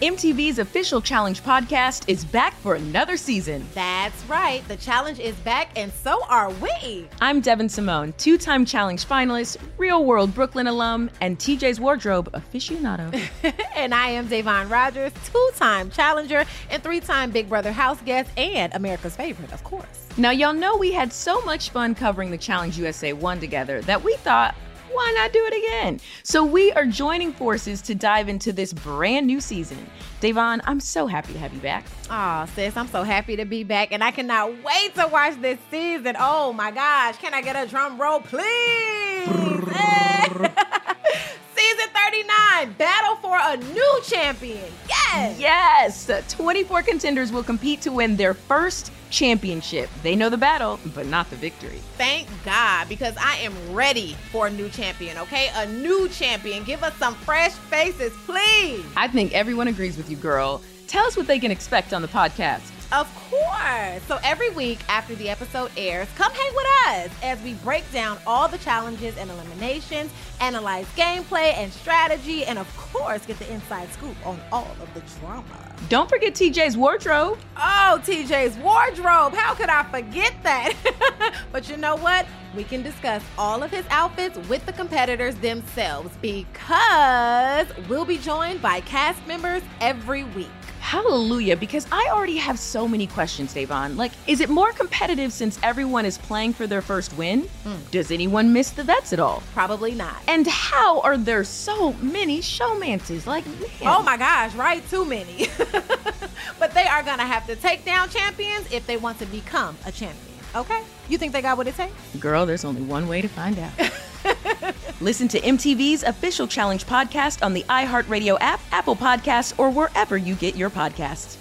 MTV's official challenge podcast is back for another season. That's right. The challenge is back, and so are we. I'm Devyn Simone, two time challenge finalist, real world Brooklyn alum, and TJ's Wardrobe aficionado. and I am Davon Rogers, two time challenger and three time Big Brother house guest, and America's favorite, of course. Now, y'all know we had so much fun covering the Challenge USA 1 together that we thought, why not do it again? So we are joining forces to dive into this brand new season. Davon, I'm so happy to have you back. Oh, sis, I'm so happy to be back, and I cannot wait to watch this season. Oh my gosh, can I get a drum roll, please? season 39, battle for a new champion. Yes. Yes. 24 contenders will compete to win their first championship. They know the battle, but not the victory. Thank God, because I am ready for a new champion, okay? A new champion. Give us some fresh faces, please. I think everyone agrees with you, girl. Tell us what they can expect on the podcast. Of course. So every week after the episode airs, come hang with us as we break down all the challenges and eliminations, analyze gameplay and strategy, and of course, get the inside scoop on all of the drama. Don't forget TJ's wardrobe. Oh, TJ's wardrobe. How could I forget that? but you know what? We can discuss all of his outfits with the competitors themselves because we'll be joined by cast members every week. Hallelujah, because I already have so many questions, Davon. Like, is it more competitive since everyone is playing for their first win? Mm. Does anyone miss the vets at all? Probably not. And how are there so many showmances? Like, man. Oh my gosh, right? Too many. but they are gonna have to take down champions if they want to become a champion. Okay? You think they got what it takes? Girl, there's only one way to find out. Listen to MTV's official challenge podcast on the iHeartRadio app, Apple Podcasts, or wherever you get your podcasts.